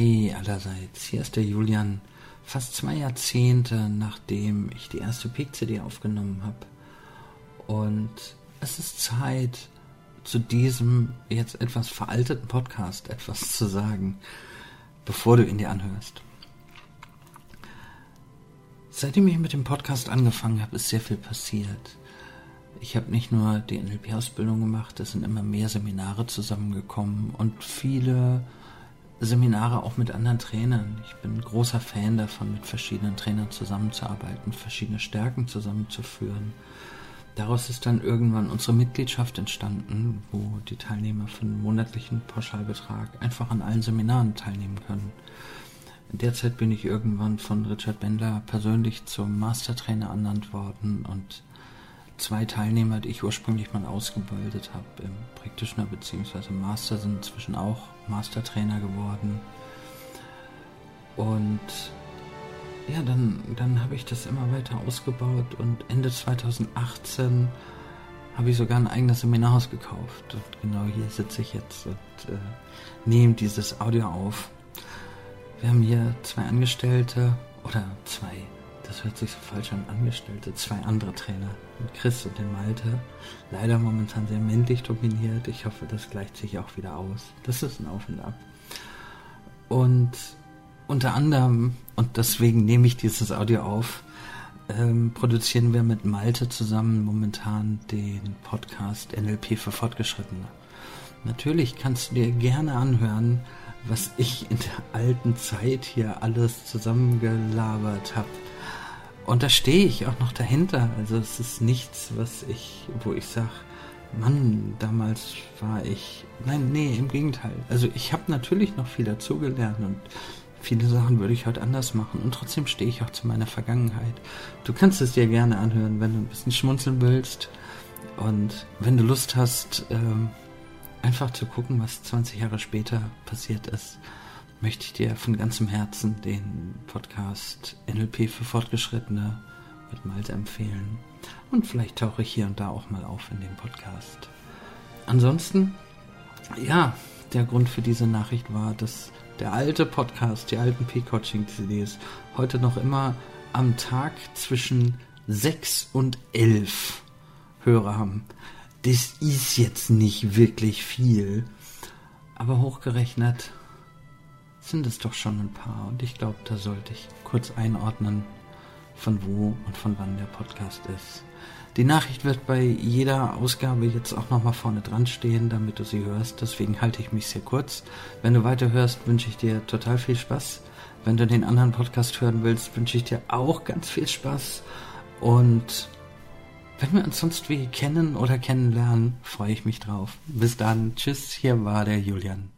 Hi allerseits, hier ist der Julian. Fast zwei Jahrzehnte nachdem ich die erste Peak-CD aufgenommen habe. Und es ist Zeit, zu diesem jetzt etwas veralteten Podcast etwas zu sagen, bevor du ihn dir anhörst. Seitdem ich mit dem Podcast angefangen habe, ist sehr viel passiert. Ich habe nicht nur die NLP-Ausbildung gemacht, es sind immer mehr Seminare zusammengekommen und viele Seminare auch mit anderen Trainern. Ich bin großer Fan davon, mit verschiedenen Trainern zusammenzuarbeiten, verschiedene Stärken zusammenzuführen. Daraus ist dann irgendwann unsere Mitgliedschaft entstanden, wo die Teilnehmer für einen monatlichen Pauschalbetrag einfach an allen Seminaren teilnehmen können. Derzeit bin ich irgendwann von Richard Bendler persönlich zum Mastertrainer ernannt worden und zwei Teilnehmer, die ich ursprünglich mal ausgebildet habe im Practitioner bzw. Master, sind inzwischen auch Mastertrainer geworden. Und ja, dann, dann habe ich das immer weiter ausgebaut und Ende 2018 habe ich sogar ein eigenes Seminarhaus gekauft. Und genau hier sitze ich jetzt und äh, nehme dieses Audio auf. Wir haben hier zwei Angestellte oder zwei das hört sich so falsch an, Angestellte, zwei andere Trainer, den Chris und den Malte. Leider momentan sehr männlich dominiert. Ich hoffe, das gleicht sich auch wieder aus. Das ist ein Auf und Ab. Und unter anderem, und deswegen nehme ich dieses Audio auf, ähm, produzieren wir mit Malte zusammen momentan den Podcast NLP für Fortgeschrittene. Natürlich kannst du dir gerne anhören, was ich in der alten Zeit hier alles zusammengelabert habe. Und da stehe ich auch noch dahinter. Also es ist nichts, was ich, wo ich sage, Mann, damals war ich. Nein, nee, im Gegenteil. Also ich habe natürlich noch viel dazugelernt und viele Sachen würde ich heute anders machen. Und trotzdem stehe ich auch zu meiner Vergangenheit. Du kannst es dir gerne anhören, wenn du ein bisschen schmunzeln willst. Und wenn du Lust hast, ähm, einfach zu gucken, was 20 Jahre später passiert ist möchte ich dir von ganzem Herzen den Podcast NLP für Fortgeschrittene mit Malte empfehlen. Und vielleicht tauche ich hier und da auch mal auf in dem Podcast. Ansonsten, ja, der Grund für diese Nachricht war, dass der alte Podcast, die alten P-Coaching-CDs, heute noch immer am Tag zwischen 6 und 11 Hörer haben. Das ist jetzt nicht wirklich viel, aber hochgerechnet sind es doch schon ein paar. Und ich glaube, da sollte ich kurz einordnen, von wo und von wann der Podcast ist. Die Nachricht wird bei jeder Ausgabe jetzt auch nochmal vorne dran stehen, damit du sie hörst. Deswegen halte ich mich sehr kurz. Wenn du weiter hörst, wünsche ich dir total viel Spaß. Wenn du den anderen Podcast hören willst, wünsche ich dir auch ganz viel Spaß. Und wenn wir uns sonst wie kennen oder kennenlernen, freue ich mich drauf. Bis dann. Tschüss, hier war der Julian.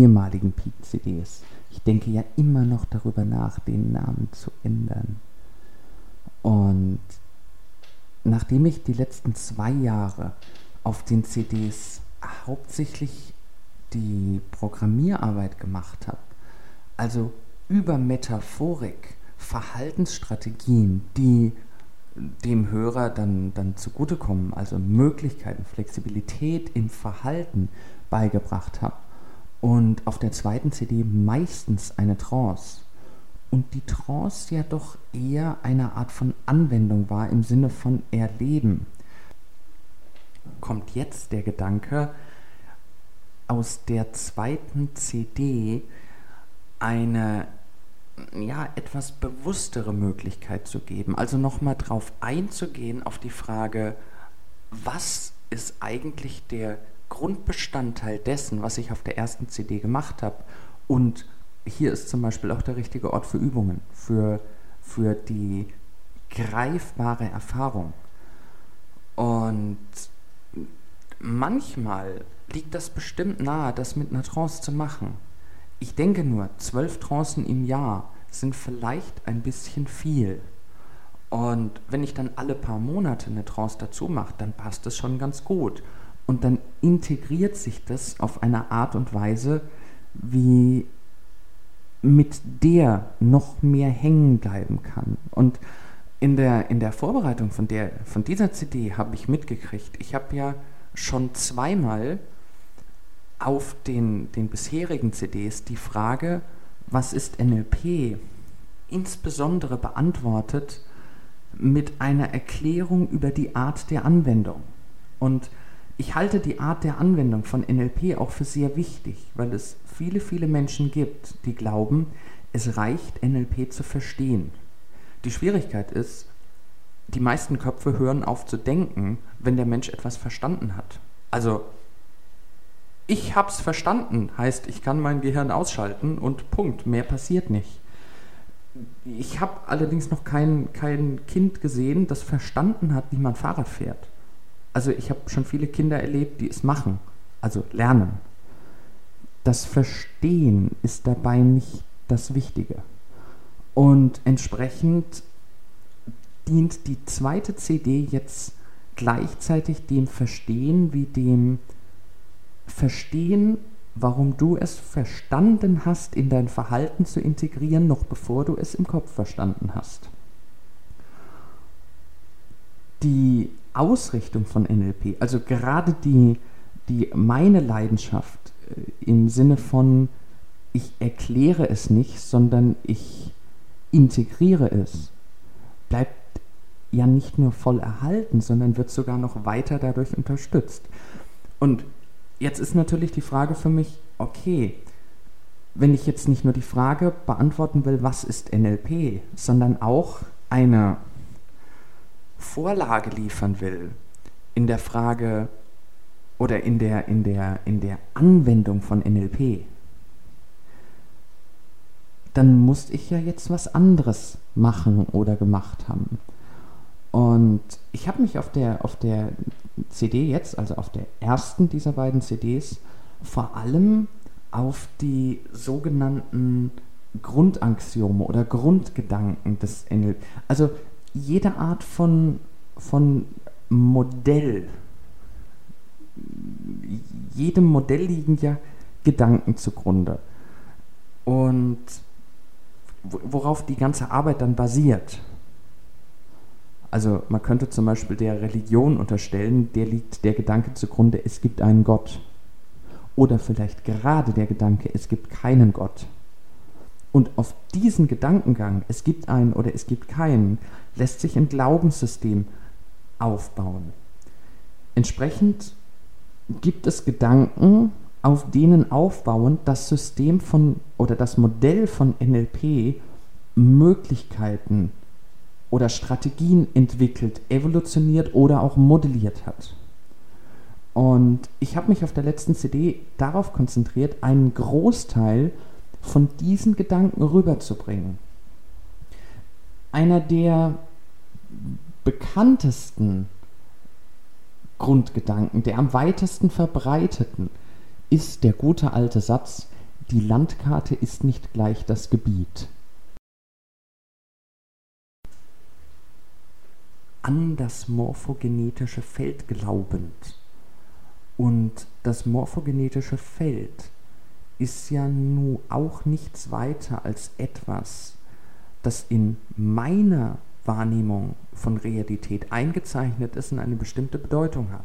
Ehemaligen Peak-CDs. Ich denke ja immer noch darüber nach, den Namen zu ändern. Und nachdem ich die letzten zwei Jahre auf den CDs hauptsächlich die Programmierarbeit gemacht habe, also über Metaphorik, Verhaltensstrategien, die dem Hörer dann, dann zugutekommen, also Möglichkeiten, Flexibilität im Verhalten beigebracht habe. Und auf der zweiten CD meistens eine Trance. Und die Trance ja doch eher eine Art von Anwendung war im Sinne von Erleben. Kommt jetzt der Gedanke, aus der zweiten CD eine ja, etwas bewusstere Möglichkeit zu geben. Also nochmal drauf einzugehen auf die Frage, was ist eigentlich der Grundbestandteil dessen, was ich auf der ersten CD gemacht habe. Und hier ist zum Beispiel auch der richtige Ort für Übungen, für, für die greifbare Erfahrung. Und manchmal liegt das bestimmt nahe, das mit einer Trance zu machen. Ich denke nur, zwölf Trancen im Jahr sind vielleicht ein bisschen viel. Und wenn ich dann alle paar Monate eine Trance dazu mache, dann passt das schon ganz gut. Und dann integriert sich das auf eine Art und Weise, wie mit der noch mehr hängen bleiben kann. Und in der, in der Vorbereitung von, der, von dieser CD habe ich mitgekriegt, ich habe ja schon zweimal auf den, den bisherigen CDs die Frage, was ist NLP, insbesondere beantwortet mit einer Erklärung über die Art der Anwendung. Und ich halte die Art der Anwendung von NLP auch für sehr wichtig, weil es viele, viele Menschen gibt, die glauben, es reicht, NLP zu verstehen. Die Schwierigkeit ist, die meisten Köpfe hören auf zu denken, wenn der Mensch etwas verstanden hat. Also ich hab's verstanden, heißt, ich kann mein Gehirn ausschalten und Punkt, mehr passiert nicht. Ich habe allerdings noch kein, kein Kind gesehen, das verstanden hat, wie man Fahrrad fährt. Also ich habe schon viele Kinder erlebt, die es machen, also lernen. Das Verstehen ist dabei nicht das Wichtige. Und entsprechend dient die zweite CD jetzt gleichzeitig dem Verstehen wie dem verstehen, warum du es verstanden hast, in dein Verhalten zu integrieren, noch bevor du es im Kopf verstanden hast. Die Ausrichtung von NLP, also gerade die, die meine Leidenschaft äh, im Sinne von, ich erkläre es nicht, sondern ich integriere es, bleibt ja nicht nur voll erhalten, sondern wird sogar noch weiter dadurch unterstützt. Und Jetzt ist natürlich die Frage für mich, okay, wenn ich jetzt nicht nur die Frage beantworten will, was ist NLP, sondern auch eine Vorlage liefern will in der Frage oder in der, in der, in der Anwendung von NLP, dann musste ich ja jetzt was anderes machen oder gemacht haben. Und ich habe mich auf der, auf der CD jetzt, also auf der ersten dieser beiden CDs, vor allem auf die sogenannten Grundaxiome oder Grundgedanken des NLP. Also jede Art von, von Modell, jedem Modell liegen ja Gedanken zugrunde. Und worauf die ganze Arbeit dann basiert. Also man könnte zum Beispiel der Religion unterstellen, der liegt der Gedanke zugrunde, es gibt einen Gott. Oder vielleicht gerade der Gedanke, es gibt keinen Gott. Und auf diesen Gedankengang, es gibt einen oder es gibt keinen, lässt sich ein Glaubenssystem aufbauen. Entsprechend gibt es Gedanken, auf denen aufbauend das System von oder das Modell von NLP Möglichkeiten oder Strategien entwickelt, evolutioniert oder auch modelliert hat. Und ich habe mich auf der letzten CD darauf konzentriert, einen Großteil von diesen Gedanken rüberzubringen. Einer der bekanntesten Grundgedanken, der am weitesten verbreiteten, ist der gute alte Satz, die Landkarte ist nicht gleich das Gebiet. An das morphogenetische Feld glaubend. Und das morphogenetische Feld ist ja nun auch nichts weiter als etwas, das in meiner Wahrnehmung von Realität eingezeichnet ist und eine bestimmte Bedeutung hat.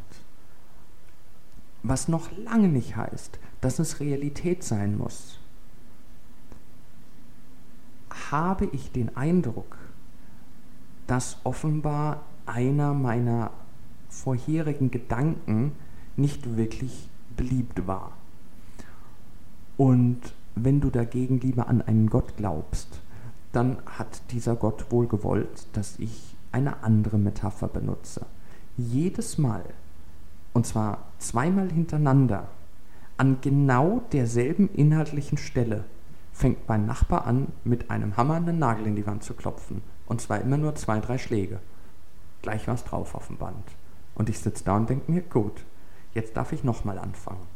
Was noch lange nicht heißt, dass es Realität sein muss. Habe ich den Eindruck, dass offenbar einer meiner vorherigen Gedanken nicht wirklich beliebt war. Und wenn du dagegen lieber an einen Gott glaubst, dann hat dieser Gott wohl gewollt, dass ich eine andere Metapher benutze. Jedes Mal, und zwar zweimal hintereinander, an genau derselben inhaltlichen Stelle, fängt mein Nachbar an, mit einem Hammer einen Nagel in die Wand zu klopfen. Und zwar immer nur zwei, drei Schläge. Gleich was drauf auf dem Band. Und ich sitze da und denke mir, gut, jetzt darf ich nochmal anfangen.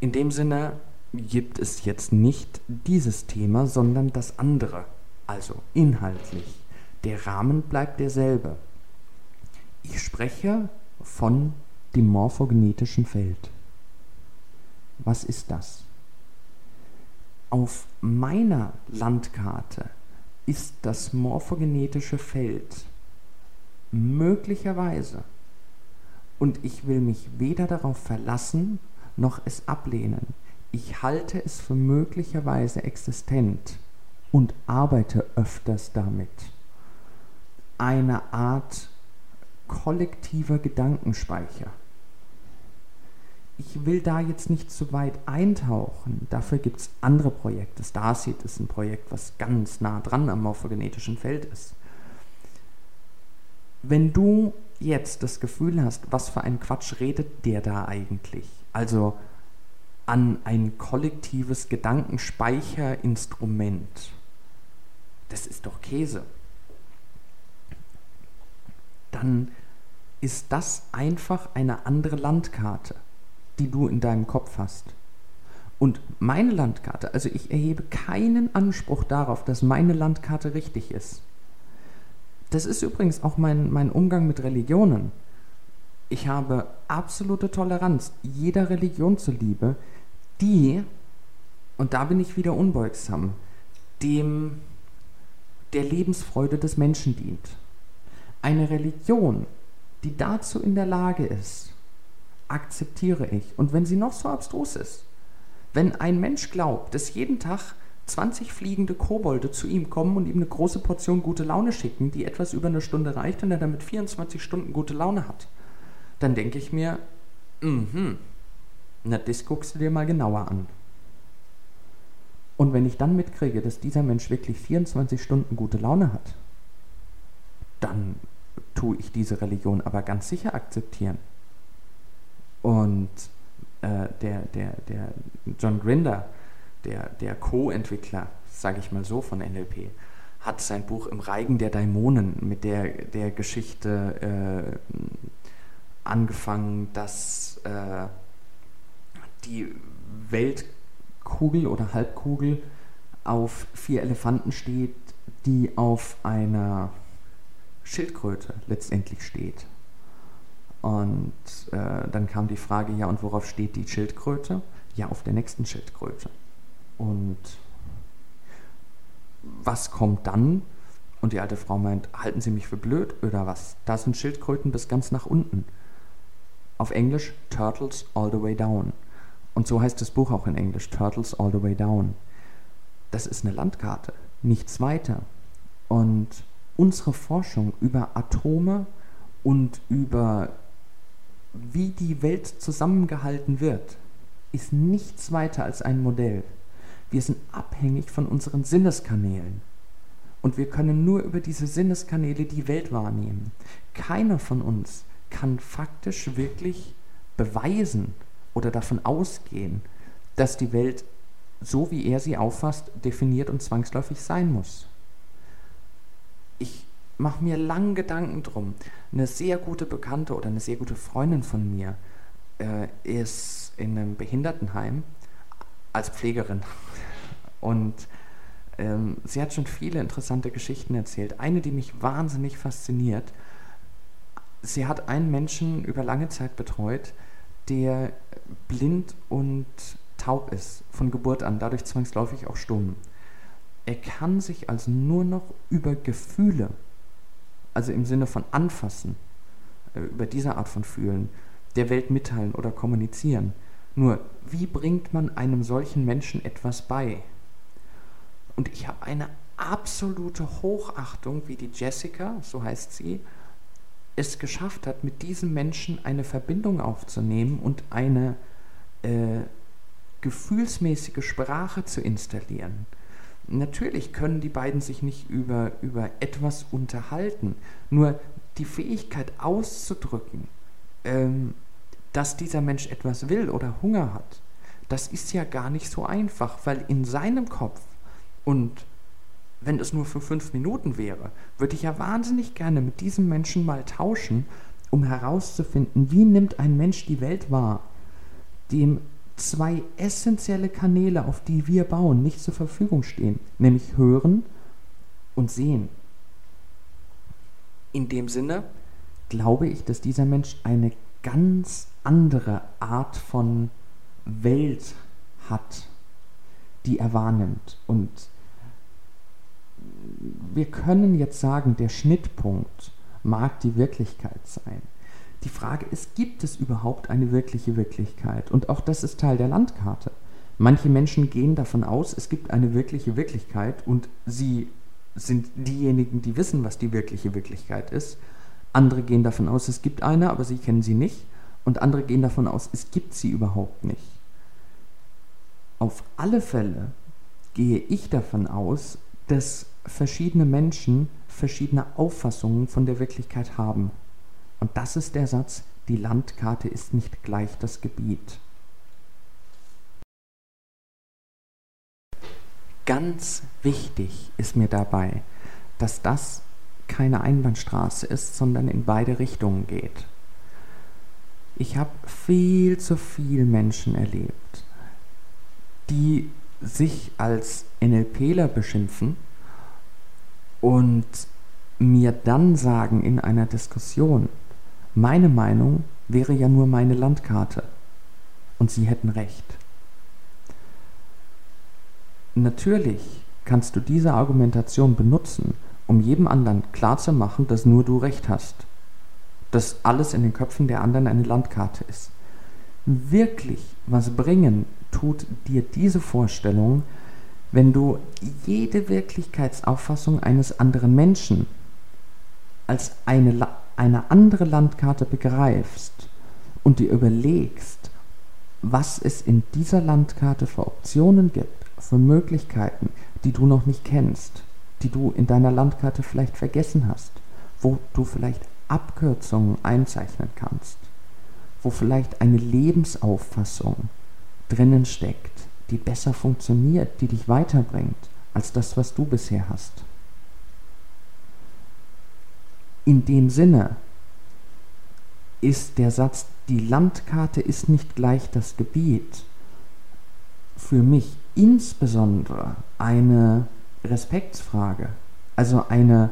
In dem Sinne, gibt es jetzt nicht dieses Thema, sondern das andere, also inhaltlich. Der Rahmen bleibt derselbe. Ich spreche von dem morphogenetischen Feld. Was ist das? Auf meiner Landkarte ist das morphogenetische Feld möglicherweise, und ich will mich weder darauf verlassen noch es ablehnen, ich halte es für möglicherweise existent und arbeite öfters damit. Eine Art kollektiver Gedankenspeicher. Ich will da jetzt nicht zu weit eintauchen. Dafür gibt es andere Projekte. Starseed ist ein Projekt, was ganz nah dran am morphogenetischen Feld ist. Wenn du jetzt das Gefühl hast, was für ein Quatsch redet der da eigentlich? Also an ein kollektives Gedankenspeicherinstrument. Das ist doch Käse. Dann ist das einfach eine andere Landkarte, die du in deinem Kopf hast. Und meine Landkarte, also ich erhebe keinen Anspruch darauf, dass meine Landkarte richtig ist. Das ist übrigens auch mein, mein Umgang mit Religionen. Ich habe absolute Toleranz jeder Religion zuliebe, die, und da bin ich wieder unbeugsam, dem der Lebensfreude des Menschen dient. Eine Religion, die dazu in der Lage ist, akzeptiere ich. Und wenn sie noch so abstrus ist, wenn ein Mensch glaubt, dass jeden Tag 20 fliegende Kobolde zu ihm kommen und ihm eine große Portion gute Laune schicken, die etwas über eine Stunde reicht und er damit 24 Stunden gute Laune hat, dann denke ich mir, mhm, na, das guckst du dir mal genauer an. Und wenn ich dann mitkriege, dass dieser Mensch wirklich 24 Stunden gute Laune hat, dann tue ich diese Religion aber ganz sicher akzeptieren. Und äh, der, der, der John Grinder, der, der Co-Entwickler, sage ich mal so, von NLP, hat sein Buch Im Reigen der Daimonen mit der, der Geschichte äh, angefangen, dass äh, die Weltkugel oder Halbkugel auf vier Elefanten steht, die auf einer Schildkröte letztendlich steht. Und äh, dann kam die Frage, ja, und worauf steht die Schildkröte? Ja, auf der nächsten Schildkröte. Und was kommt dann? Und die alte Frau meint, halten Sie mich für blöd oder was? Da sind Schildkröten bis ganz nach unten. Auf Englisch Turtles all the way down. Und so heißt das Buch auch in Englisch, Turtles All the Way Down. Das ist eine Landkarte, nichts weiter. Und unsere Forschung über Atome und über wie die Welt zusammengehalten wird, ist nichts weiter als ein Modell. Wir sind abhängig von unseren Sinneskanälen. Und wir können nur über diese Sinneskanäle die Welt wahrnehmen. Keiner von uns kann faktisch wirklich beweisen, oder davon ausgehen, dass die Welt, so wie er sie auffasst, definiert und zwangsläufig sein muss. Ich mache mir lang Gedanken drum. Eine sehr gute Bekannte oder eine sehr gute Freundin von mir äh, ist in einem Behindertenheim als Pflegerin. Und ähm, sie hat schon viele interessante Geschichten erzählt. Eine, die mich wahnsinnig fasziniert. Sie hat einen Menschen über lange Zeit betreut, der blind und taub ist, von Geburt an, dadurch zwangsläufig auch stumm. Er kann sich also nur noch über Gefühle, also im Sinne von anfassen, äh, über diese Art von Fühlen, der Welt mitteilen oder kommunizieren. Nur, wie bringt man einem solchen Menschen etwas bei? Und ich habe eine absolute Hochachtung, wie die Jessica, so heißt sie, es geschafft hat, mit diesem Menschen eine Verbindung aufzunehmen und eine äh, gefühlsmäßige Sprache zu installieren. Natürlich können die beiden sich nicht über, über etwas unterhalten, nur die Fähigkeit auszudrücken, ähm, dass dieser Mensch etwas will oder Hunger hat, das ist ja gar nicht so einfach, weil in seinem Kopf und wenn es nur für fünf Minuten wäre, würde ich ja wahnsinnig gerne mit diesem Menschen mal tauschen, um herauszufinden, wie nimmt ein Mensch die Welt wahr, dem zwei essentielle Kanäle, auf die wir bauen, nicht zur Verfügung stehen, nämlich hören und sehen. In dem Sinne glaube ich, dass dieser Mensch eine ganz andere Art von Welt hat, die er wahrnimmt. Und wir können jetzt sagen, der Schnittpunkt mag die Wirklichkeit sein. Die Frage ist, gibt es überhaupt eine wirkliche Wirklichkeit? Und auch das ist Teil der Landkarte. Manche Menschen gehen davon aus, es gibt eine wirkliche Wirklichkeit und sie sind diejenigen, die wissen, was die wirkliche Wirklichkeit ist. Andere gehen davon aus, es gibt eine, aber sie kennen sie nicht. Und andere gehen davon aus, es gibt sie überhaupt nicht. Auf alle Fälle gehe ich davon aus, dass verschiedene Menschen verschiedene Auffassungen von der Wirklichkeit haben. Und das ist der Satz, die Landkarte ist nicht gleich das Gebiet. Ganz wichtig ist mir dabei, dass das keine Einbahnstraße ist, sondern in beide Richtungen geht. Ich habe viel zu viele Menschen erlebt, die sich als NLPler beschimpfen und mir dann sagen in einer Diskussion, meine Meinung wäre ja nur meine Landkarte und sie hätten recht. Natürlich kannst du diese Argumentation benutzen, um jedem anderen klarzumachen, dass nur du recht hast, dass alles in den Köpfen der anderen eine Landkarte ist. Wirklich was bringen tut dir diese Vorstellung, wenn du jede Wirklichkeitsauffassung eines anderen Menschen als eine, eine andere Landkarte begreifst und dir überlegst, was es in dieser Landkarte für Optionen gibt, für Möglichkeiten, die du noch nicht kennst, die du in deiner Landkarte vielleicht vergessen hast, wo du vielleicht Abkürzungen einzeichnen kannst, wo vielleicht eine Lebensauffassung drinnen steckt, die besser funktioniert, die dich weiterbringt als das, was du bisher hast. In dem Sinne ist der Satz, die Landkarte ist nicht gleich das Gebiet, für mich insbesondere eine Respektsfrage, also eine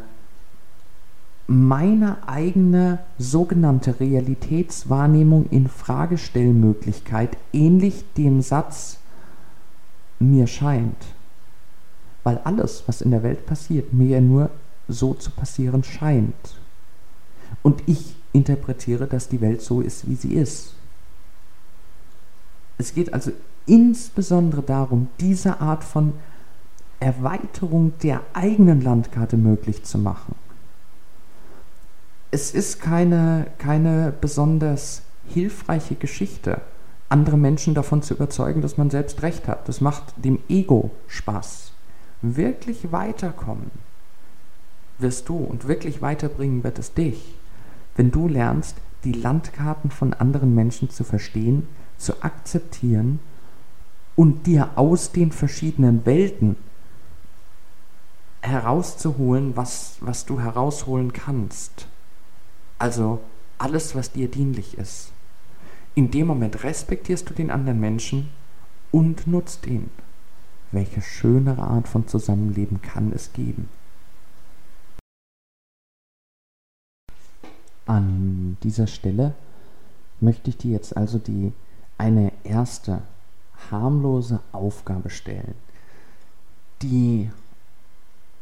meine eigene sogenannte Realitätswahrnehmung in Fragestellmöglichkeit ähnlich dem Satz mir scheint. Weil alles, was in der Welt passiert, mir ja nur so zu passieren scheint. Und ich interpretiere, dass die Welt so ist, wie sie ist. Es geht also insbesondere darum, diese Art von Erweiterung der eigenen Landkarte möglich zu machen. Es ist keine, keine besonders hilfreiche Geschichte, andere Menschen davon zu überzeugen, dass man selbst recht hat. Das macht dem Ego Spaß. Wirklich weiterkommen wirst du und wirklich weiterbringen wird es dich, wenn du lernst, die Landkarten von anderen Menschen zu verstehen, zu akzeptieren und dir aus den verschiedenen Welten herauszuholen, was, was du herausholen kannst. Also alles, was dir dienlich ist. In dem Moment respektierst du den anderen Menschen und nutzt ihn. Welche schönere Art von Zusammenleben kann es geben? An dieser Stelle möchte ich dir jetzt also die eine erste harmlose Aufgabe stellen, die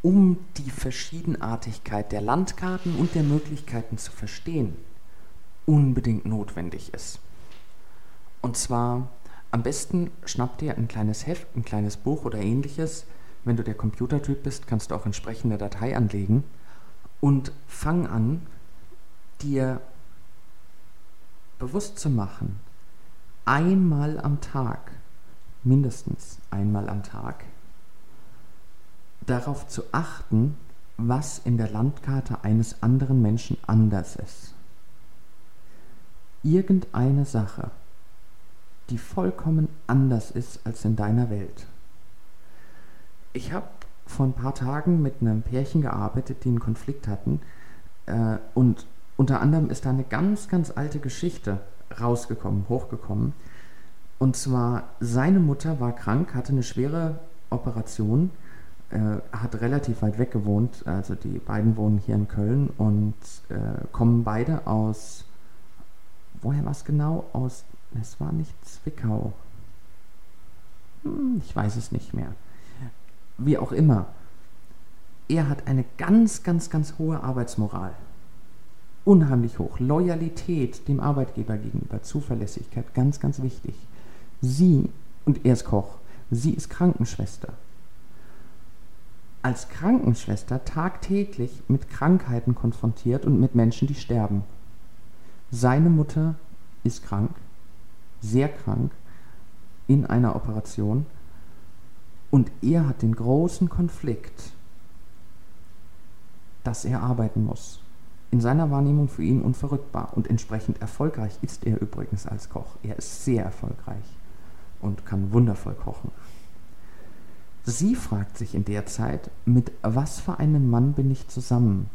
um die Verschiedenartigkeit der Landkarten und der Möglichkeiten zu verstehen, unbedingt notwendig ist. Und zwar am besten schnapp dir ein kleines Heft, ein kleines Buch oder ähnliches. Wenn du der Computertyp bist, kannst du auch entsprechende Datei anlegen und fang an, dir bewusst zu machen, einmal am Tag, mindestens einmal am Tag, darauf zu achten, was in der Landkarte eines anderen Menschen anders ist. Irgendeine Sache, die vollkommen anders ist als in deiner Welt. Ich habe vor ein paar Tagen mit einem Pärchen gearbeitet, die einen Konflikt hatten. Äh, und unter anderem ist da eine ganz, ganz alte Geschichte rausgekommen, hochgekommen. Und zwar, seine Mutter war krank, hatte eine schwere Operation, äh, hat relativ weit weg gewohnt. Also die beiden wohnen hier in Köln und äh, kommen beide aus, woher war es genau? Aus es war nicht Zwickau. Hm, ich weiß es nicht mehr. Wie auch immer. Er hat eine ganz, ganz, ganz hohe Arbeitsmoral. Unheimlich hoch. Loyalität dem Arbeitgeber gegenüber, Zuverlässigkeit, ganz, ganz wichtig. Sie, und er ist Koch, sie ist Krankenschwester. Als Krankenschwester tagtäglich mit Krankheiten konfrontiert und mit Menschen, die sterben. Seine Mutter ist krank, sehr krank, in einer Operation und er hat den großen Konflikt, dass er arbeiten muss. In seiner Wahrnehmung für ihn unverrückbar und entsprechend erfolgreich ist er übrigens als Koch. Er ist sehr erfolgreich und kann wundervoll kochen. Sie fragt sich in der Zeit, mit was für einem Mann bin ich zusammen,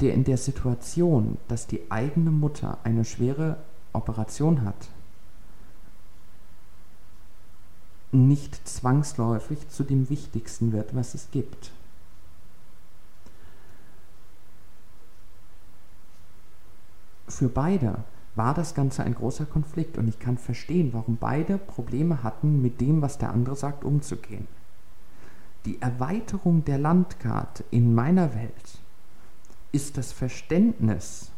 der in der Situation, dass die eigene Mutter eine schwere Operation hat, nicht zwangsläufig zu dem Wichtigsten wird, was es gibt. Für beide war das Ganze ein großer Konflikt und ich kann verstehen, warum beide Probleme hatten, mit dem, was der andere sagt, umzugehen. Die Erweiterung der Landkarte in meiner Welt ist das Verständnis,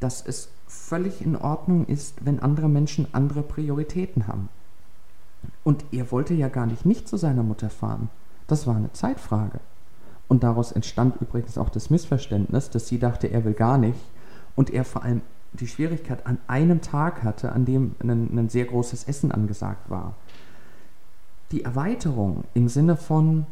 dass es völlig in Ordnung ist, wenn andere Menschen andere Prioritäten haben. Und er wollte ja gar nicht nicht zu seiner Mutter fahren. Das war eine Zeitfrage. Und daraus entstand übrigens auch das Missverständnis, dass sie dachte, er will gar nicht. Und er vor allem die Schwierigkeit an einem Tag hatte, an dem ein, ein sehr großes Essen angesagt war. Die Erweiterung im Sinne von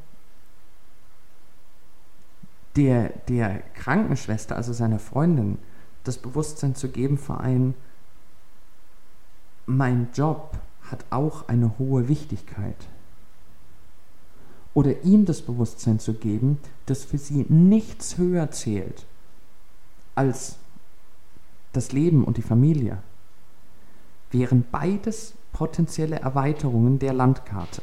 der, der Krankenschwester, also seiner Freundin, das Bewusstsein zu geben für ein, mein Job hat auch eine hohe Wichtigkeit. Oder ihm das Bewusstsein zu geben, dass für sie nichts höher zählt als das Leben und die Familie, wären beides potenzielle Erweiterungen der Landkarte.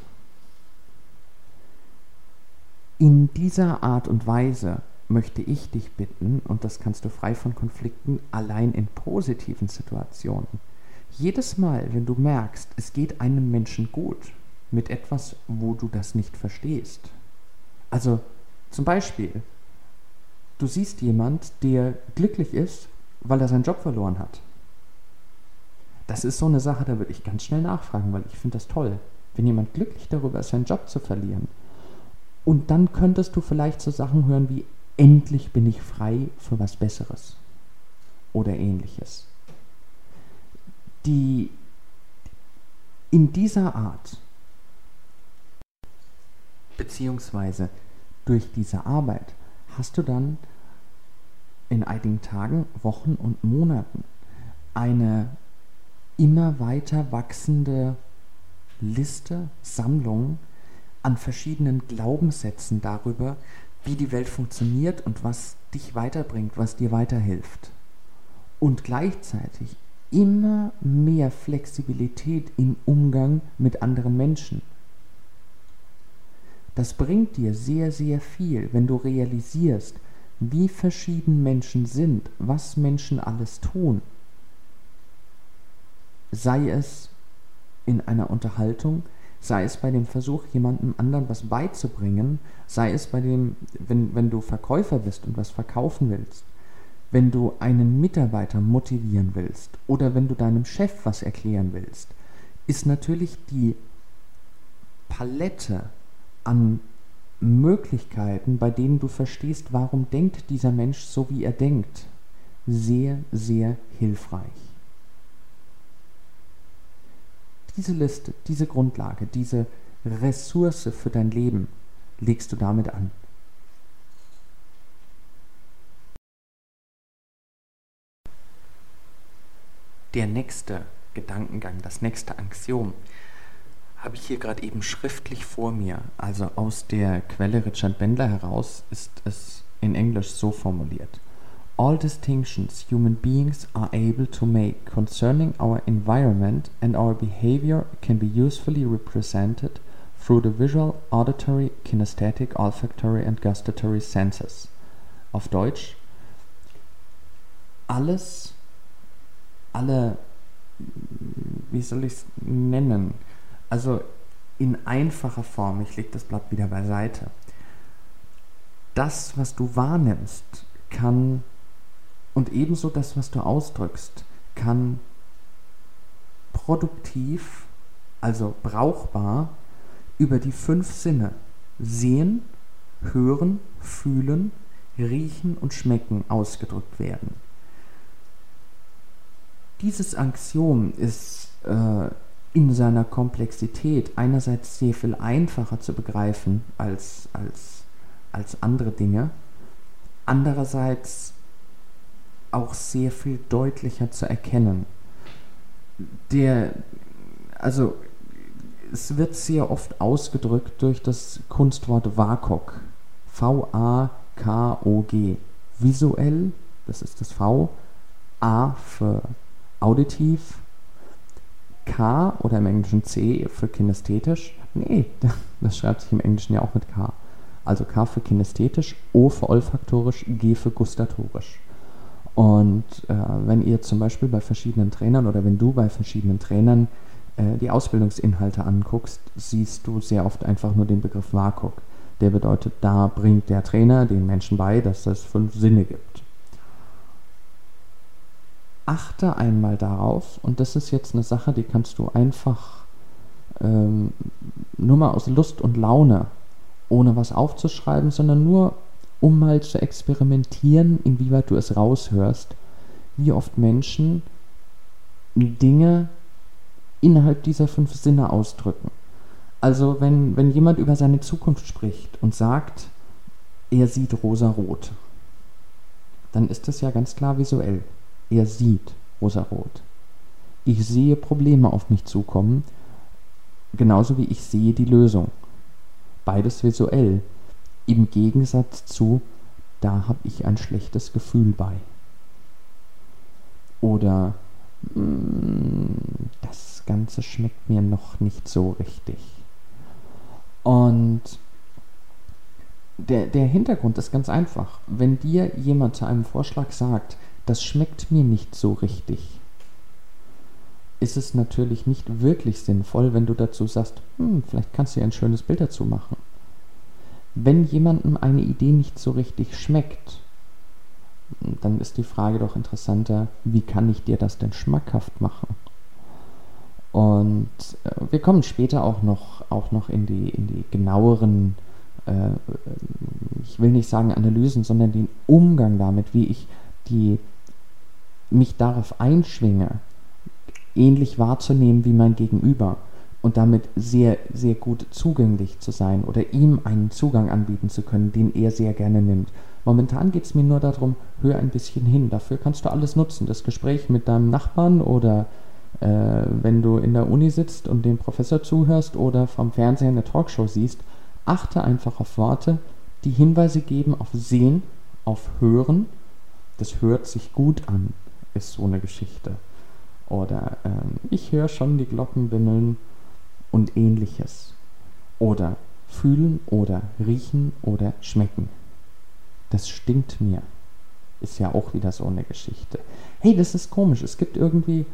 In dieser Art und Weise möchte ich dich bitten, und das kannst du frei von Konflikten allein in positiven Situationen, jedes Mal, wenn du merkst, es geht einem Menschen gut mit etwas, wo du das nicht verstehst. Also zum Beispiel, du siehst jemand, der glücklich ist, weil er seinen Job verloren hat. Das ist so eine Sache, da würde ich ganz schnell nachfragen, weil ich finde das toll, wenn jemand glücklich darüber ist, seinen Job zu verlieren. Und dann könntest du vielleicht so Sachen hören wie, endlich bin ich frei für was Besseres oder ähnliches die in dieser Art, beziehungsweise durch diese Arbeit, hast du dann in einigen Tagen, Wochen und Monaten eine immer weiter wachsende Liste, Sammlung an verschiedenen Glaubenssätzen darüber, wie die Welt funktioniert und was dich weiterbringt, was dir weiterhilft. Und gleichzeitig immer mehr Flexibilität im Umgang mit anderen Menschen. Das bringt dir sehr, sehr viel, wenn du realisierst, wie verschieden Menschen sind, was Menschen alles tun. Sei es in einer Unterhaltung, sei es bei dem Versuch, jemandem anderen was beizubringen, sei es bei dem, wenn, wenn du Verkäufer bist und was verkaufen willst, wenn du einen Mitarbeiter motivieren willst oder wenn du deinem Chef was erklären willst, ist natürlich die Palette an Möglichkeiten, bei denen du verstehst, warum denkt dieser Mensch so, wie er denkt, sehr, sehr hilfreich. Diese Liste, diese Grundlage, diese Ressource für dein Leben legst du damit an. Der nächste Gedankengang, das nächste Axiom habe ich hier gerade eben schriftlich vor mir. Also aus der Quelle Richard Bendler heraus ist es in Englisch so formuliert. All distinctions human beings are able to make concerning our environment and our behavior can be usefully represented through the visual, auditory, kinesthetic, olfactory and gustatory senses. Auf Deutsch alles, alle, wie soll ich es nennen? Also in einfacher Form, ich lege das Blatt wieder beiseite. Das, was du wahrnimmst, kann und ebenso das, was du ausdrückst, kann produktiv, also brauchbar, über die fünf Sinne sehen, hören, fühlen, riechen und schmecken ausgedrückt werden. Dieses Axiom ist äh, in seiner Komplexität einerseits sehr viel einfacher zu begreifen als, als, als andere Dinge, andererseits auch sehr viel deutlicher zu erkennen. Der, also es wird sehr oft ausgedrückt durch das Kunstwort VAKOG. V-A-K-O-G. Visuell, das ist das V. A für auditiv, K oder im Englischen C für kinästhetisch. Nee, das schreibt sich im Englischen ja auch mit K. Also K für kinästhetisch, O für olfaktorisch, G für gustatorisch. Und äh, wenn ihr zum Beispiel bei verschiedenen Trainern oder wenn du bei verschiedenen Trainern äh, die Ausbildungsinhalte anguckst, siehst du sehr oft einfach nur den Begriff WAKOK. Der bedeutet, da bringt der Trainer den Menschen bei, dass es fünf Sinne gibt achte einmal darauf, und das ist jetzt eine Sache, die kannst du einfach ähm, nur mal aus Lust und Laune, ohne was aufzuschreiben, sondern nur um mal zu experimentieren, inwieweit du es raushörst, wie oft Menschen Dinge innerhalb dieser fünf Sinne ausdrücken. Also wenn, wenn jemand über seine Zukunft spricht und sagt, er sieht rosa-rot, dann ist das ja ganz klar visuell. Er sieht rosarot. Ich sehe Probleme auf mich zukommen, genauso wie ich sehe die Lösung. Beides visuell. Im Gegensatz zu, da habe ich ein schlechtes Gefühl bei. Oder mm, das Ganze schmeckt mir noch nicht so richtig. Und der, der Hintergrund ist ganz einfach. Wenn dir jemand zu einem Vorschlag sagt, das schmeckt mir nicht so richtig, ist es natürlich nicht wirklich sinnvoll, wenn du dazu sagst, hm, vielleicht kannst du ja ein schönes Bild dazu machen. Wenn jemandem eine Idee nicht so richtig schmeckt, dann ist die Frage doch interessanter, wie kann ich dir das denn schmackhaft machen? Und äh, wir kommen später auch noch, auch noch in, die, in die genaueren, äh, ich will nicht sagen Analysen, sondern den Umgang damit, wie ich die mich darauf einschwinge, ähnlich wahrzunehmen wie mein Gegenüber und damit sehr, sehr gut zugänglich zu sein oder ihm einen Zugang anbieten zu können, den er sehr gerne nimmt. Momentan geht es mir nur darum, hör ein bisschen hin. Dafür kannst du alles nutzen. Das Gespräch mit deinem Nachbarn oder äh, wenn du in der Uni sitzt und dem Professor zuhörst oder vom Fernsehen eine Talkshow siehst, achte einfach auf Worte, die Hinweise geben auf Sehen, auf Hören. Das hört sich gut an, ist so eine Geschichte. Oder ähm, ich höre schon die Glocken bimmeln und ähnliches. Oder fühlen oder riechen oder schmecken. Das stinkt mir. Ist ja auch wieder so eine Geschichte. Hey, das ist komisch. Es gibt irgendwie,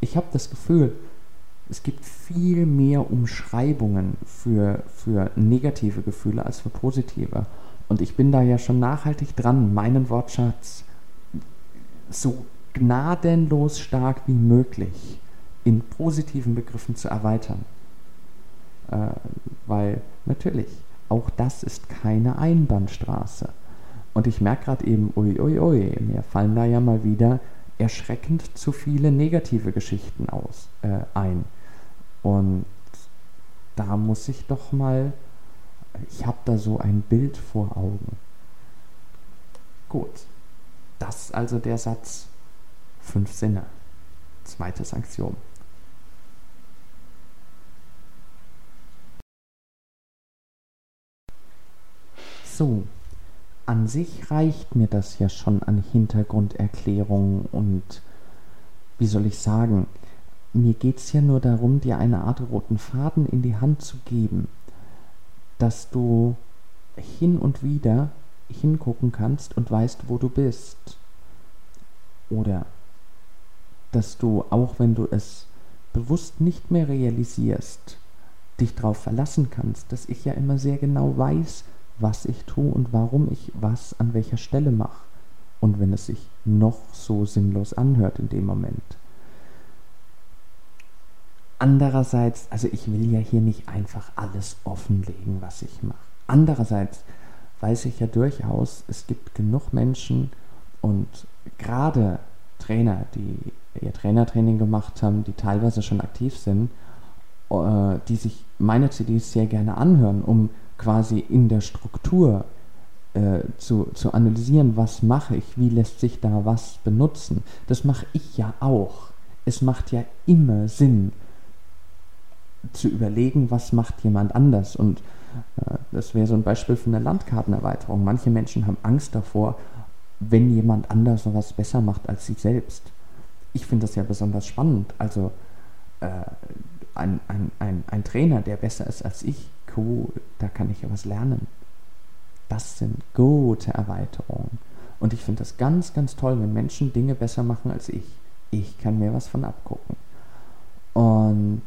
ich habe das Gefühl, es gibt viel mehr Umschreibungen für, für negative Gefühle als für positive. Und ich bin da ja schon nachhaltig dran, meinen Wortschatz so gnadenlos stark wie möglich in positiven Begriffen zu erweitern. Äh, weil natürlich, auch das ist keine Einbahnstraße. Und ich merke gerade eben, ui, ui, ui, mir fallen da ja mal wieder erschreckend zu viele negative Geschichten aus, äh, ein. Und da muss ich doch mal, ich habe da so ein Bild vor Augen. Gut, das also der Satz fünf Sinne. Zweites Axiom. So, an sich reicht mir das ja schon an Hintergrunderklärung und wie soll ich sagen, mir geht es ja nur darum, dir eine Art roten Faden in die Hand zu geben, dass du hin und wieder hingucken kannst und weißt, wo du bist. Oder dass du, auch wenn du es bewusst nicht mehr realisierst, dich darauf verlassen kannst, dass ich ja immer sehr genau weiß, was ich tue und warum ich was an welcher Stelle mache. Und wenn es sich noch so sinnlos anhört in dem Moment. Andererseits, also ich will ja hier nicht einfach alles offenlegen, was ich mache. Andererseits weiß ich ja durchaus, es gibt genug Menschen und gerade Trainer, die ihr Trainertraining gemacht haben, die teilweise schon aktiv sind, äh, die sich meine CDs sehr gerne anhören, um quasi in der Struktur äh, zu, zu analysieren, was mache ich, wie lässt sich da was benutzen. Das mache ich ja auch. Es macht ja immer Sinn, zu überlegen, was macht jemand anders. Und äh, das wäre so ein Beispiel für eine Landkartenerweiterung. Manche Menschen haben Angst davor, wenn jemand anders was besser macht als sie selbst. Ich finde das ja besonders spannend. Also äh, ein, ein, ein, ein Trainer, der besser ist als ich, cool, da kann ich ja was lernen. Das sind gute Erweiterungen. Und ich finde das ganz, ganz toll, wenn Menschen Dinge besser machen als ich. Ich kann mir was von abgucken. Und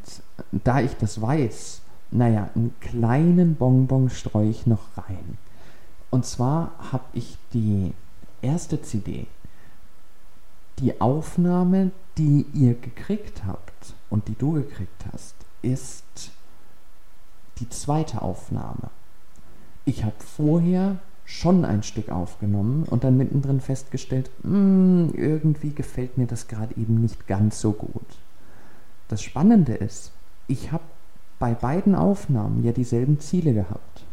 da ich das weiß, naja, einen kleinen Bonbon streue ich noch rein. Und zwar habe ich die erste CD, die Aufnahme, die ihr gekriegt habt und die du gekriegt hast, ist die zweite Aufnahme. Ich habe vorher schon ein Stück aufgenommen und dann mittendrin festgestellt, hm, irgendwie gefällt mir das gerade eben nicht ganz so gut. Das Spannende ist, ich habe bei beiden Aufnahmen ja dieselben Ziele gehabt.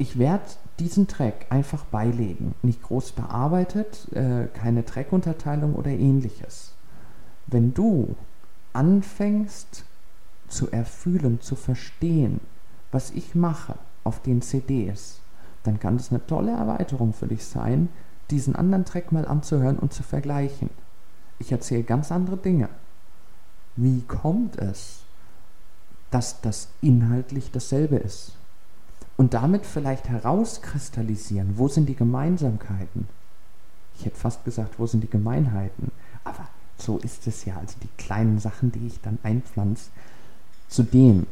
Ich werde diesen Track einfach beilegen, nicht groß bearbeitet, äh, keine Trackunterteilung oder ähnliches. Wenn du anfängst zu erfühlen, zu verstehen, was ich mache auf den CDs, dann kann das eine tolle Erweiterung für dich sein, diesen anderen Track mal anzuhören und zu vergleichen. Ich erzähle ganz andere Dinge. Wie kommt es, dass das inhaltlich dasselbe ist? Und damit vielleicht herauskristallisieren, wo sind die Gemeinsamkeiten? Ich hätte fast gesagt, wo sind die Gemeinheiten? Aber so ist es ja. Also die kleinen Sachen, die ich dann einpflanze. Zudem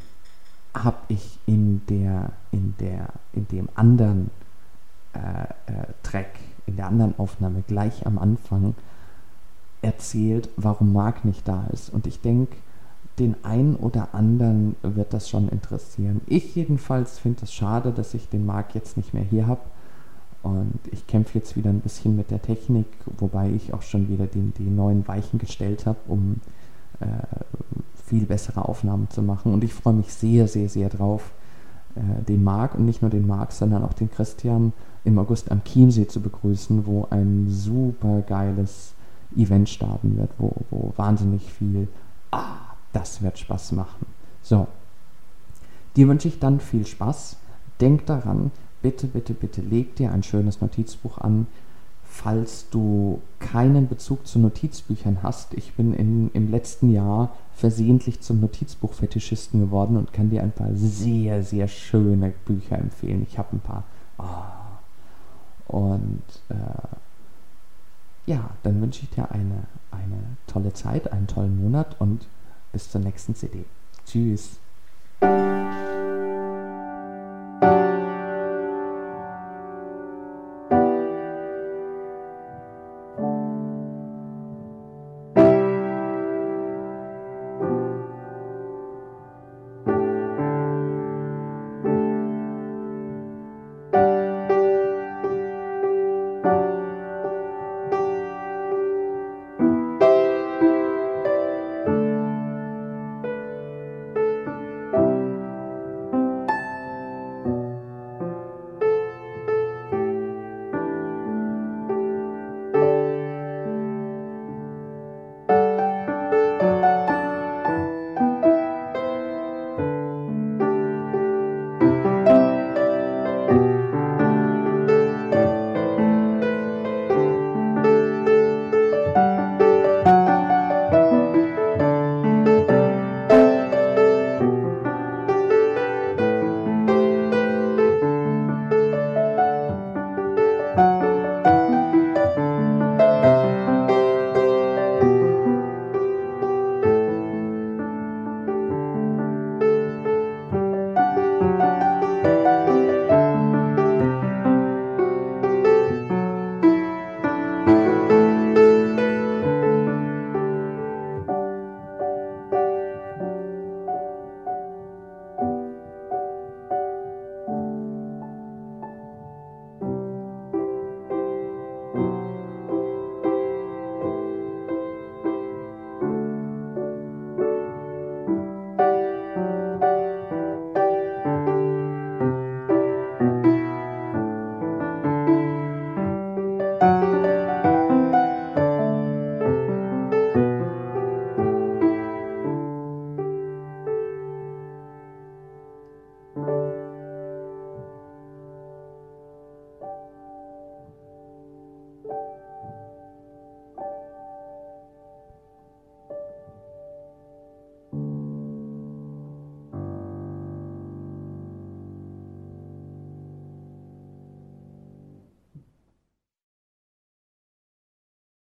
habe ich in der, in der, in dem anderen äh, äh, Track, in der anderen Aufnahme gleich am Anfang erzählt, warum Marc nicht da ist. Und ich denke, den einen oder anderen wird das schon interessieren. Ich jedenfalls finde es schade, dass ich den Marc jetzt nicht mehr hier habe. Und ich kämpfe jetzt wieder ein bisschen mit der Technik, wobei ich auch schon wieder die, die neuen Weichen gestellt habe, um äh, viel bessere Aufnahmen zu machen. Und ich freue mich sehr, sehr, sehr drauf, äh, den Marc und nicht nur den Marc, sondern auch den Christian im August am Chiemsee zu begrüßen, wo ein super geiles Event starten wird, wo, wo wahnsinnig viel, ah, das wird Spaß machen. So, dir wünsche ich dann viel Spaß denk daran, bitte, bitte, bitte leg dir ein schönes Notizbuch an. Falls du keinen Bezug zu Notizbüchern hast, ich bin in, im letzten Jahr versehentlich zum Notizbuchfetischisten geworden und kann dir ein paar sehr, sehr schöne Bücher empfehlen. Ich habe ein paar. Oh. Und äh, ja, dann wünsche ich dir eine, eine tolle Zeit, einen tollen Monat und bis zur nächsten CD. Tschüss.